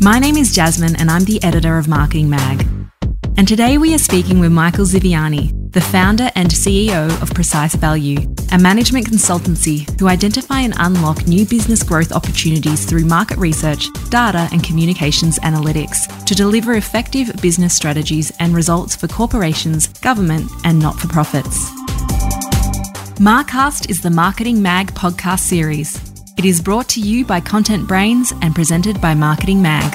My name is Jasmine, and I'm the editor of Marketing Mag. And today we are speaking with Michael Ziviani, the founder and CEO of Precise Value, a management consultancy who identify and unlock new business growth opportunities through market research, data, and communications analytics to deliver effective business strategies and results for corporations, government, and not for profits. Marcast is the Marketing Mag podcast series. It is brought to you by Content Brains and presented by Marketing Mag.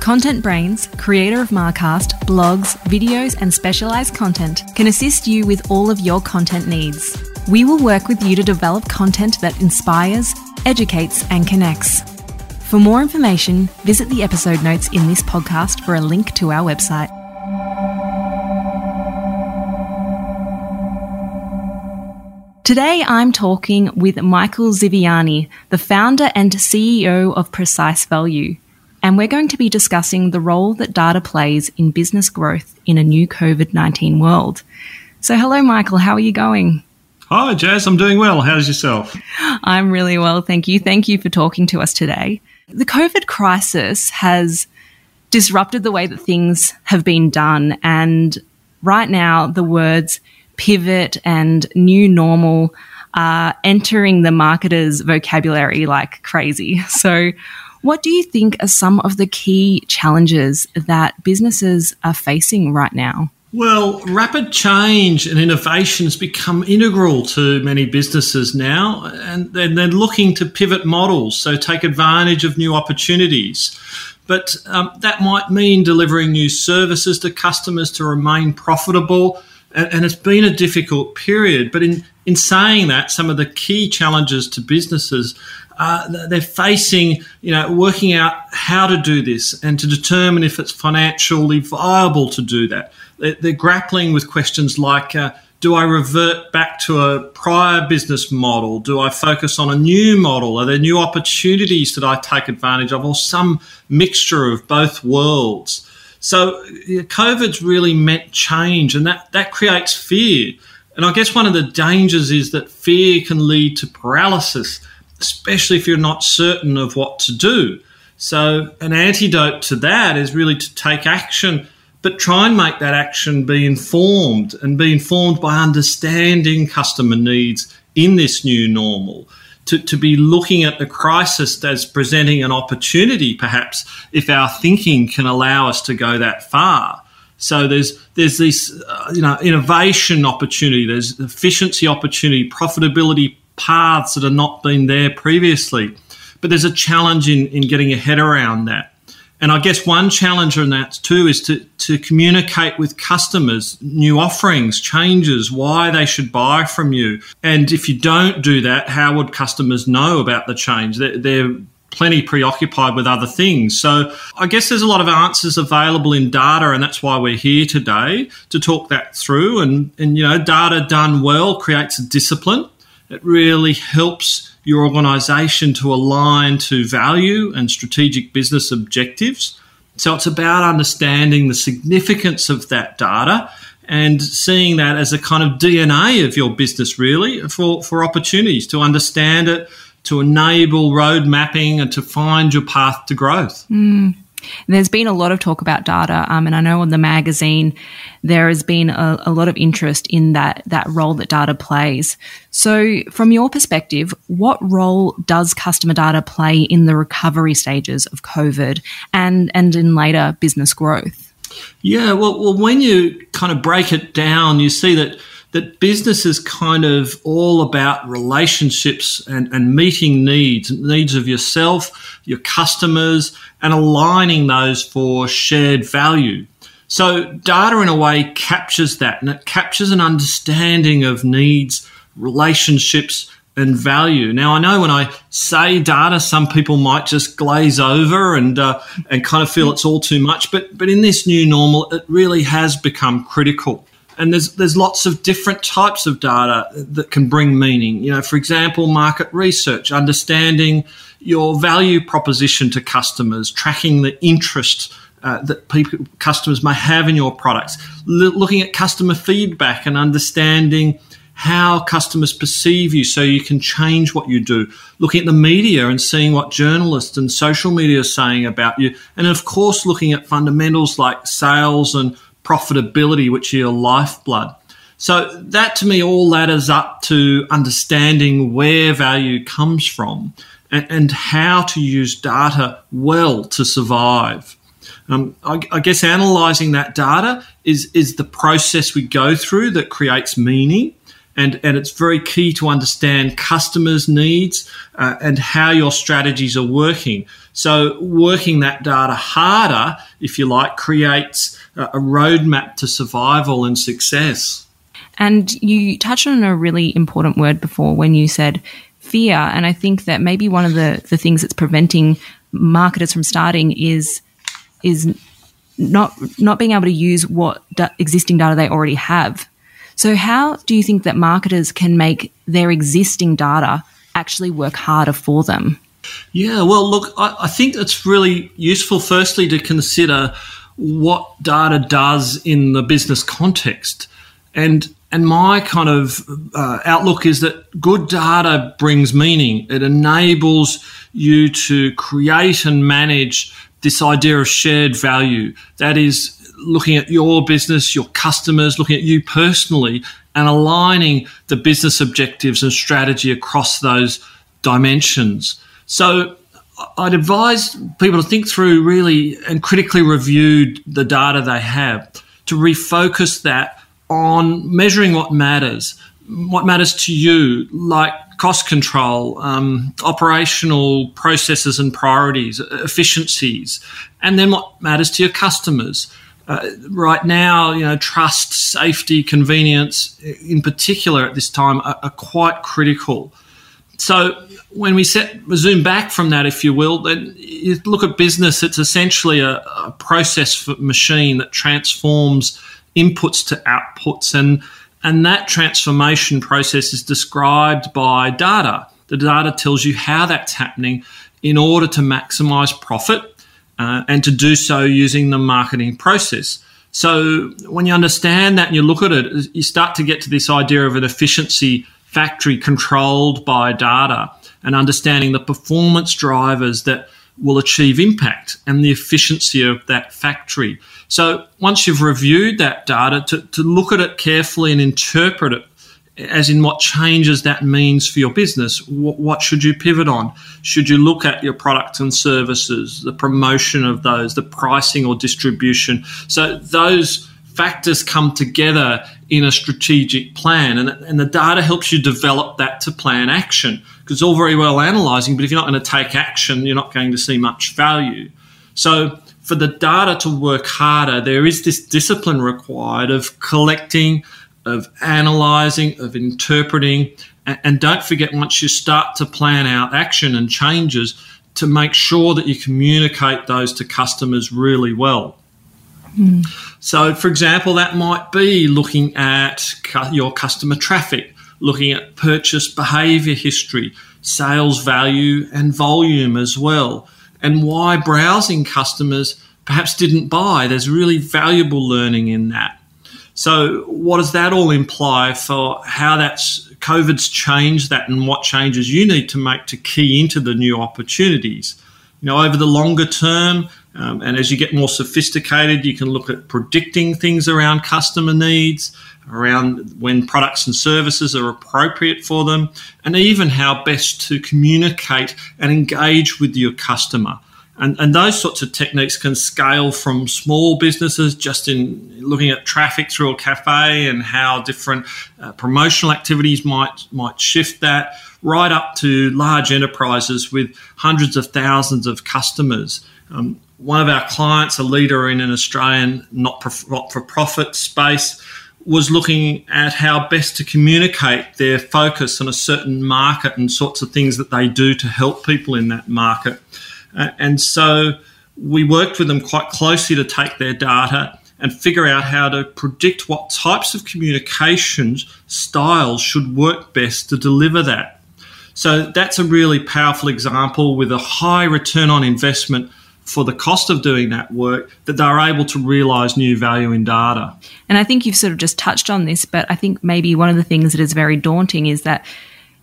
Content Brains, creator of Marcast, blogs, videos, and specialized content, can assist you with all of your content needs. We will work with you to develop content that inspires, educates, and connects. For more information, visit the episode notes in this podcast for a link to our website. Today, I'm talking with Michael Ziviani, the founder and CEO of Precise Value and we're going to be discussing the role that data plays in business growth in a new COVID 19 world. So, hello, Michael, how are you going? Hi, Jazz, I'm doing well. How's yourself? I'm really well, thank you. Thank you for talking to us today. The COVID crisis has disrupted the way that things have been done, and right now, the words pivot and new normal are entering the marketer's vocabulary like crazy. So, what do you think are some of the key challenges that businesses are facing right now? Well, rapid change and innovation has become integral to many businesses now, and they're, looking to pivot models, so take advantage of new opportunities. But um, that might mean delivering new services to customers to remain profitable, and, and it's been a difficult period. But in, in saying that, some of the key challenges to businesses uh, they're facing, you know, working out how to do this and to determine if it's financially viable to do that. They're, they're grappling with questions like, uh, do I revert back to a prior business model? Do I focus on a new model? Are there new opportunities that I take advantage of, or some mixture of both worlds? So, COVID's really meant change, and that, that creates fear. And I guess one of the dangers is that fear can lead to paralysis especially if you're not certain of what to do. So, an antidote to that is really to take action, but try and make that action be informed and be informed by understanding customer needs in this new normal. To, to be looking at the crisis as presenting an opportunity, perhaps, if our thinking can allow us to go that far. So there's there's this uh, you know innovation opportunity, there's efficiency opportunity, profitability paths that have not been there previously. But there's a challenge in, in getting your head around that. And I guess one challenge in that too is to, to communicate with customers new offerings, changes, why they should buy from you. And if you don't do that, how would customers know about the change? They're, they're plenty preoccupied with other things. So I guess there's a lot of answers available in data, and that's why we're here today to talk that through. And, and you know, data done well creates a discipline it really helps your organization to align to value and strategic business objectives. So it's about understanding the significance of that data and seeing that as a kind of DNA of your business, really, for, for opportunities to understand it, to enable road mapping, and to find your path to growth. Mm. There's been a lot of talk about data, um, and I know on the magazine there has been a, a, lot of interest in that that role that data plays. So, from your perspective, what role does customer data play in the recovery stages of COVID and and in later business growth? Yeah, well, well, when you kind of break it down, you see that that business is kind of all about relationships and, and meeting needs, needs of yourself, your customers, and aligning those for shared value. So, data in a way captures that and it captures an understanding of needs, relationships, and value. Now, I know when I say data, some people might just glaze over and uh, and kind of feel it's all too much. But but in this new normal, it really has become critical and there's there's lots of different types of data that can bring meaning. You know, for example, market research, understanding your value proposition to customers, tracking the interest uh, that people, customers may have in your products, L- looking at customer feedback and understanding how customers perceive you so you can change what you do. Looking at the media and seeing what journalists and social media are saying about you. And of course, looking at fundamentals like sales and profitability, which are your lifeblood. So that to me all ladders up to understanding where value comes from and, and how to use data well to survive. Um, I, I, guess analysing that data is is the process we go through that creates meaning, and and it's very key to understand customers' needs uh, and how your strategies are working. So working that data harder, if you like, creates a, roadmap to survival and success. And you touched on a really important word before when you said fear. And I think that maybe one of the, the things that's preventing marketers from starting is is not not being able to use what da- existing data they already have. So how do you think that marketers can make their existing data actually work harder for them? Yeah, well, look, I, I think it's really useful, firstly, to consider what data does in the business context. And and my kind of uh, outlook is that good data brings meaning. It enables you to create and manage this idea of shared value. That is looking at your business, your customers, looking at you personally, and aligning the business objectives and strategy across those dimensions. So I'd advise people to think through really and critically review the data they have to refocus that on measuring what matters, what matters to you, like cost control, um, operational processes and priorities, efficiencies, and then what matters to your customers. Uh, right now, you know, trust, safety, convenience, in particular at this time, are, are quite critical. So when we set zoom back from that, if you will, then you look at business. It's essentially a, a process machine that transforms inputs to outputs and and that transformation process is described by data. The data tells you how that's happening in order to maximize profit uh, and to do so using the marketing process. So when you understand that and you look at it, you start to get to this idea of an efficiency factory controlled by data and understanding the performance drivers that will achieve impact and the efficiency of that factory. So once you've reviewed that data, to, to look at it carefully and interpret it as in what changes that means for your business. What, should you pivot on? Should you look at your products and services, the promotion of those, the pricing or distribution? So those factors come together in a strategic plan, and, and the data helps you develop that to plan action Because it's all very well analysing, but if you're not going to take action, you're not going to see much value. So for the data to work harder, there is this discipline required of collecting, of analysing, of interpreting, and, and don't forget once you start to plan out action and changes, to make sure that you communicate those to customers really well. Mm. So, for example, that might be looking at your customer traffic looking at purchase behavior history, sales value, and volume as well, and why browsing customers perhaps didn't buy. There's really valuable learning in that. So, what does that all imply for how that's COVID's changed that and what changes you need to make to key into the new opportunities? You know, over the longer term, um, and as you get more sophisticated, you can look at predicting things around customer needs, around when products and services are appropriate for them, and even how best to communicate and engage with your customer. And, and those sorts of techniques can scale from small businesses, just in looking at traffic through a cafe and how different uh, promotional activities might might shift that, right up to large enterprises with hundreds of thousands of customers. Um, one of our clients, a leader in an Australian not for profit space, was looking at how best to communicate their focus on a certain market and sorts of things that they do to help people in that market. Uh, and so we worked with them quite closely to take their data and figure out how to predict what types of communications styles should work best to deliver that. So that's a really powerful example with a high return on investment for the cost of doing that work, that they're able to realize new value in data. And I think you've sort of just touched on this, but I think maybe one of the things that is very daunting is that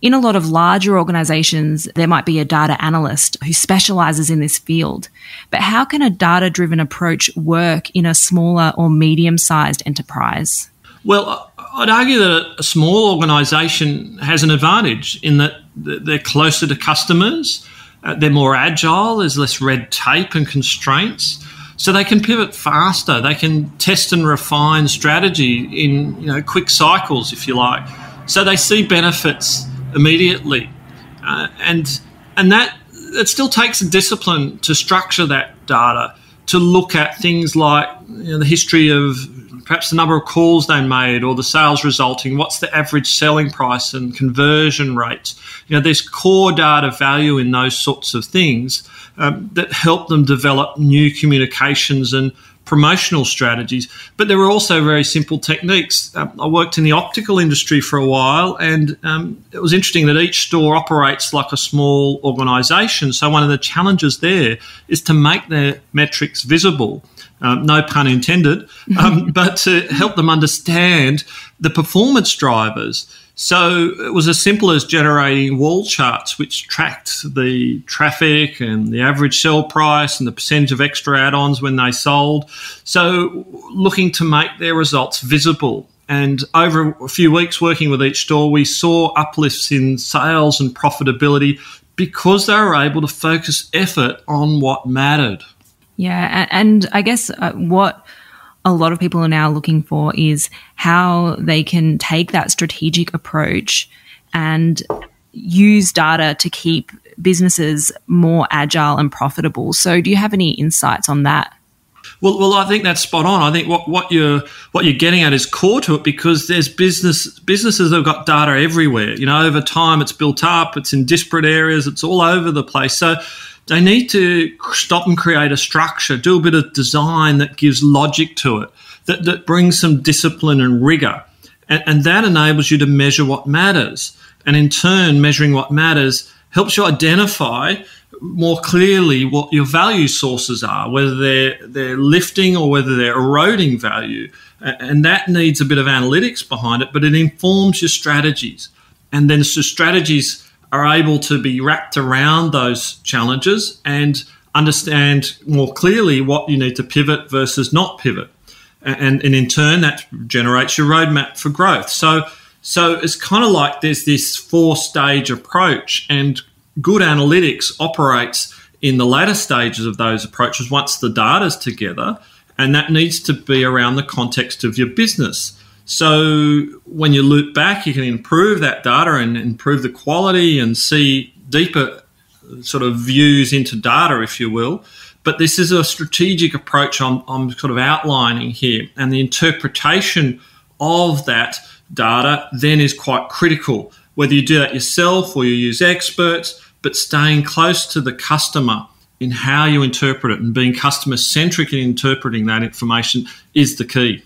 in a lot of larger organizations, there might be a data analyst who specializes in this field. But how can a data driven approach work in a smaller or medium sized enterprise? Well, I'd argue that a small organization has an advantage in that they're closer to customers uh, they're more agile, there's less red tape and constraints. So they can pivot faster. They can test and refine strategy in you know quick cycles, if you like. So they see benefits immediately, uh, and and that it still takes a discipline to structure that data, to look at things like you know, the history of perhaps the number of calls they made or the sales resulting, what's the average selling price and conversion rates. You know, there's core data value in those sorts of things um, that help them develop new communications and promotional strategies. But there were also very simple techniques. Um, I worked in the optical industry for a while, and um, it was interesting that each store operates like a small organisation. So one of the challenges there is to make their metrics visible um, no pun intended, um, but to help them understand the performance drivers. So it was as simple as generating wall charts which tracked the traffic and the average sell price and the percentage of extra add ons when they sold. So looking to make their results visible. And over a few weeks working with each store, we saw uplifts in sales and profitability because they were able to focus effort on what mattered. Yeah, and I guess uh, what a lot of people are now looking for is how they can take that strategic approach and use data to keep businesses more agile and profitable. So, do you have any insights on that? Well, well, I think that's spot on. I think what, what you're what you're getting at is core to it because there's business businesses that have got data everywhere. You know, over time it's built up, it's in disparate areas, it's all over the place. So they need to stop and create a structure, do a bit of design that gives logic to it, that, that brings some discipline and rigor. And, and that enables you to measure what matters. And in turn, measuring what matters helps you identify more clearly what your value sources are, whether they're, they're lifting or whether they're eroding value. And that needs a bit of analytics behind it, but it informs your strategies. And then so strategies are able to be wrapped around those challenges and understand more clearly what you need to pivot versus not pivot. And, and in turn, that generates your roadmap for growth. So, so it's kind of like there's this four stage approach, and good analytics operates in the latter stages of those approaches once the data's together, and that needs to be around the context of your business. So when you loop back, you can improve that data and improve the quality and see deeper sort of views into data, if you will. But this is a strategic approach I'm, I'm sort of outlining here, and the interpretation of that data then is quite critical. Whether you do that yourself or you use experts, but staying close to the customer in how you interpret it and being customer centric in interpreting that information is the key.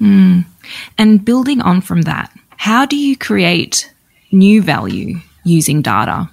Mm. And building on from that, how do you create new value using data?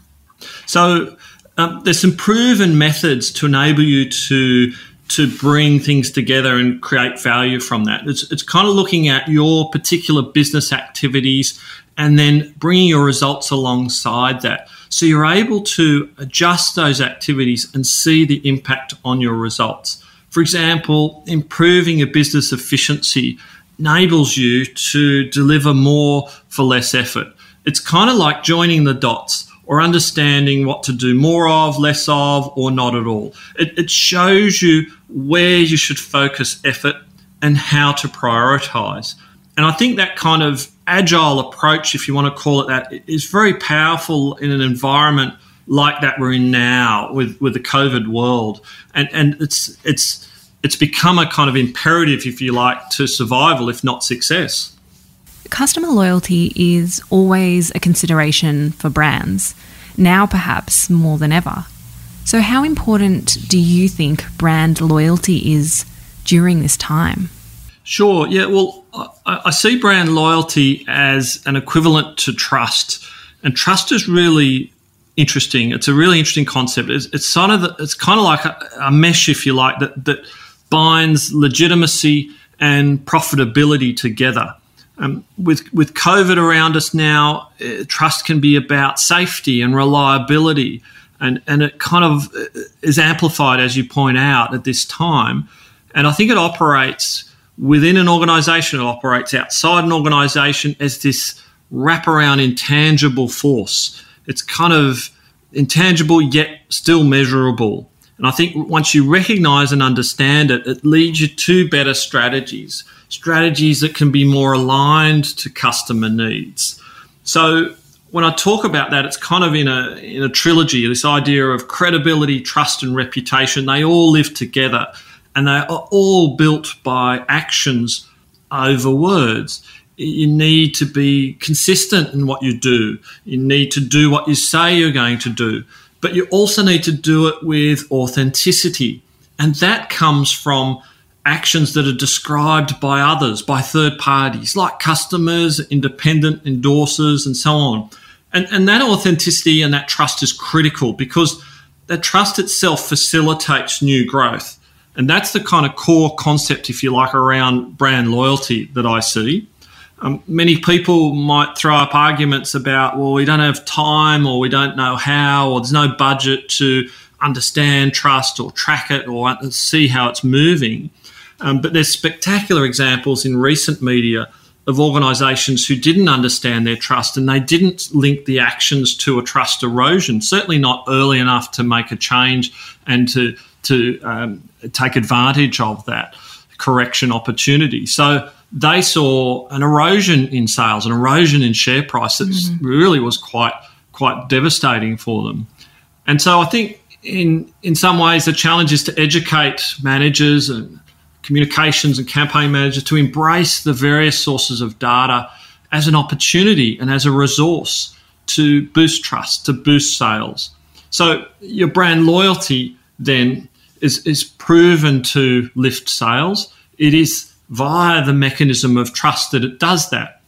So um, there's some proven methods to enable you to to bring things together and create value from that. It's, it's kind of looking at your particular business activities and then bringing your results alongside that. So you're able to adjust those activities and see the impact on your results. For example, improving your business efficiency enables you to deliver more for less effort. It's kind of like joining the dots or understanding what to do more of, less of, or not at all. It, it shows you where you should focus effort and how to prioritize. And I think that kind of agile approach, if you want to call it that, is very powerful in an environment like that we're in now with, with the COVID world. And, and it's, it's, it's become a kind of imperative, if you like, to survival, if not success. Customer loyalty is always a consideration for brands, now perhaps more than ever. So, how important do you think brand loyalty is during this time? Sure. Yeah. Well, I, I see brand loyalty as an equivalent to trust. And trust is really interesting. It's a really interesting concept. It's, it's sort of the, it's kind of like a, a, mesh, if you like, that that binds legitimacy and profitability together. Um, with with COVID around us now, uh, trust can be about safety and reliability, and and it kind of uh, is amplified as you point out at this time. And I think it operates within an organisation. It operates outside an organisation as this wraparound intangible force it's kind of intangible yet still measurable. And I think once you recognize and understand it, it leads you to better strategies, strategies that can be more aligned to customer needs. So when I talk about that, it's kind of in a in a trilogy. This idea of credibility, trust, and reputation. They all live together, and they are all built by actions over words you need to be consistent in what you do. You need to do what you say you're going to do, but you also need to do it with authenticity. And that comes from actions that are described by others, by third parties, like customers, independent endorsers, and so on. And, and that authenticity and that trust is critical because that trust itself facilitates new growth. And that's the kind of core concept, if you like, around brand loyalty that I see. Um, many people might throw up arguments about, well, we don't have time or we don't know how or there's no budget to understand trust or track it or see how it's moving. Um, but there's spectacular examples in recent media of organisations who didn't understand their trust and they didn't link the actions to a trust erosion. Certainly not early enough to make a change and to to um, take advantage of that correction opportunity. So they saw an erosion in sales, an erosion in share price that mm-hmm. really was quite quite devastating for them. And so I think in in some ways the challenge is to educate managers and communications and campaign managers to embrace the various sources of data as an opportunity and as a resource to boost trust, to boost sales. So your brand loyalty then is, is proven to lift sales. It is via the mechanism of trust that it does that.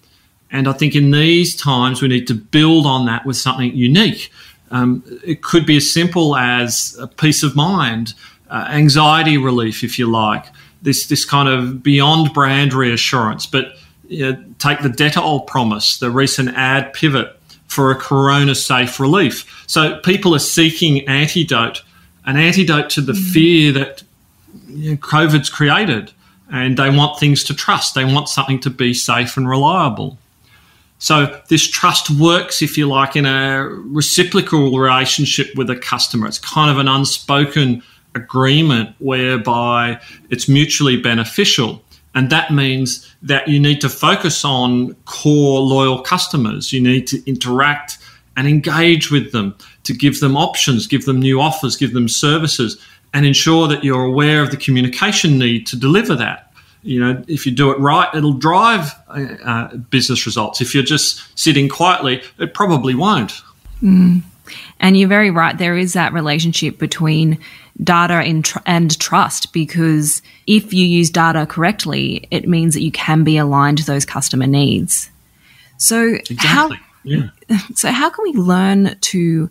And I think in these times, we need to build on that with something unique. Um, it could be as simple as a peace of mind, uh, anxiety relief, if you like, this, this kind of beyond brand reassurance. But you know, take the Dettol promise, the recent ad pivot for a corona safe relief. So people are seeking antidote, an antidote to the mm. fear that you know, COVID's created and they want things to trust. They want something to be safe and reliable. So this trust works, if you like, in a reciprocal relationship with a customer. It's kind of an unspoken agreement whereby it's mutually beneficial. And that means that you need to focus on core loyal customers. You need to interact and engage with them to give them options, give them new offers, give them services and ensure that you're aware of the communication need to deliver that. You know, if you do it right, it'll drive uh, uh business results. If you're just sitting quietly, it probably won't. Mm. And you're very right. There is that relationship between data and trust because if you use data correctly, it means that you can be aligned to those customer needs. So exactly. how yeah. so how can we learn to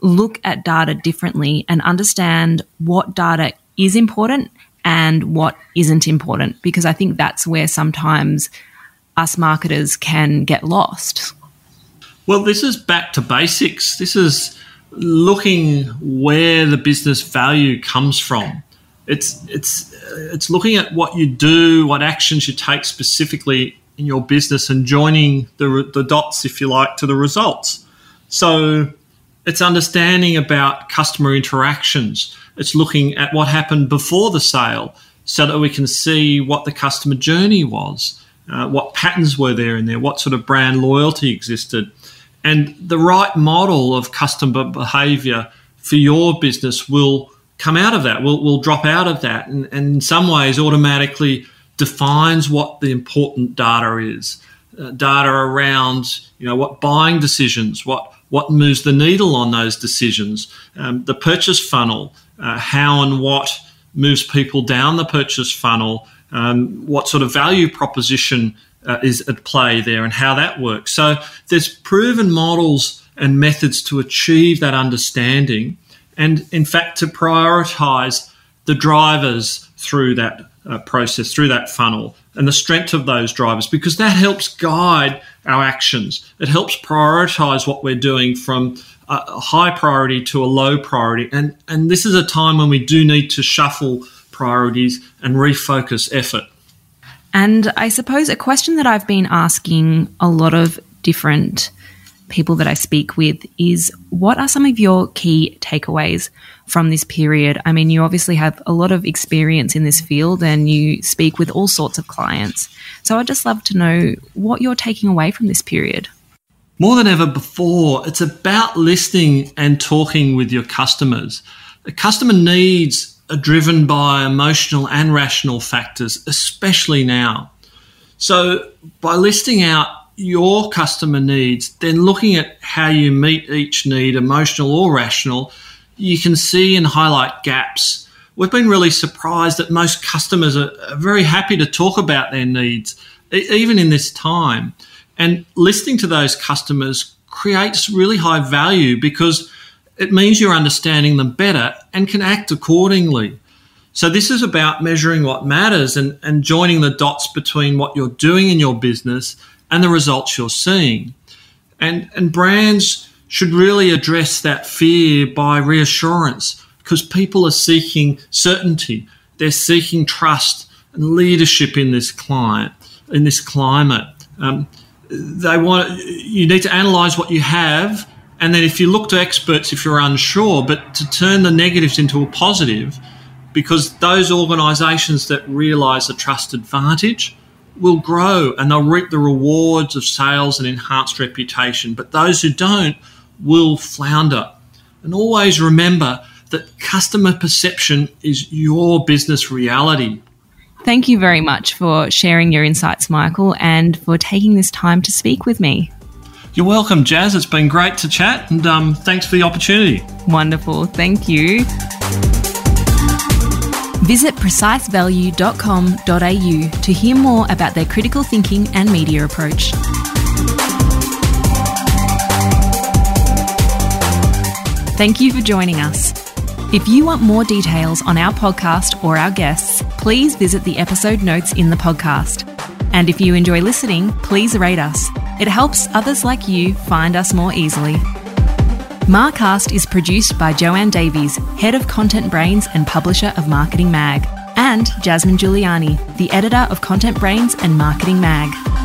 look at data differently and understand what data is important and what isn't important because I think that's where sometimes us marketers can get lost. Well, this is back to basics. This is looking where the business value comes from. It's it's it's looking at what you do, what actions you take specifically in your business, and joining the the dots, if you like, to the results. So it's understanding about customer interactions. It's looking at what happened before the sale so that we can see what the customer journey was, uh, what patterns were there in there, what sort of brand loyalty existed. And the right model of customer behavior for your business will come out of that, will, will drop out of that, and, and in some ways automatically defines what the important data is. Uh, data around, you know, what buying decisions, what what moves the needle on those decisions, um, the purchase funnel, uh, how and what moves people down the purchase funnel, um, what sort of value proposition uh, is at play there, and how that works. So there's proven models and methods to achieve that understanding, and in fact, to prioritize the drivers through that uh, process, through that funnel, and the strength of those drivers, because that helps guide our actions. It helps prioritize what we're doing from a high priority to a low priority. And, and this is a time when we do need to shuffle priorities and refocus effort. And I suppose a question that I've been asking a lot of different people that I speak with is what are some of your key takeaways from this period? I mean, you obviously have a lot of experience in this field and you speak with all sorts of clients. So I'd just love to know what you're taking away from this period. More than ever before, it's about listening and talking with your customers. The customer needs are driven by emotional and rational factors, especially now. So, by listing out your customer needs, then looking at how you meet each need, emotional or rational, you can see and highlight gaps. We've been really surprised that most customers are, very happy to talk about their needs, even in this time. And listening to those customers creates really high value because it means you're understanding them better and can act accordingly. So this is about measuring what matters and, and joining the dots between what you're doing in your business and the results you're seeing. And, and brands should really address that fear by reassurance because people are seeking certainty. They're seeking trust and leadership in this client, in this climate. Um, they want you need to analyze what you have and then if you look to experts if you're unsure but to turn the negatives into a positive because those organizations that realize a trust advantage will grow and they'll reap the rewards of sales and enhanced reputation. But those who don't will flounder. And always remember that customer perception is your business reality. Thank you very much for sharing your insights, Michael, and for taking this time to speak with me. You're welcome, Jazz. It's been great to chat, and um, thanks for the opportunity. Wonderful. Thank you. Visit precisevalue.com.au to hear more about their critical thinking and media approach. Thank you for joining us. If you want more details on our podcast or our guests, please visit the episode notes in the podcast. And if you enjoy listening, please rate us. It helps others like you find us more easily. Marcast is produced by Joanne Davies, Head of Content Brains and publisher of Marketing Mag, and Jasmine Giuliani, the editor of Content Brains and Marketing Mag.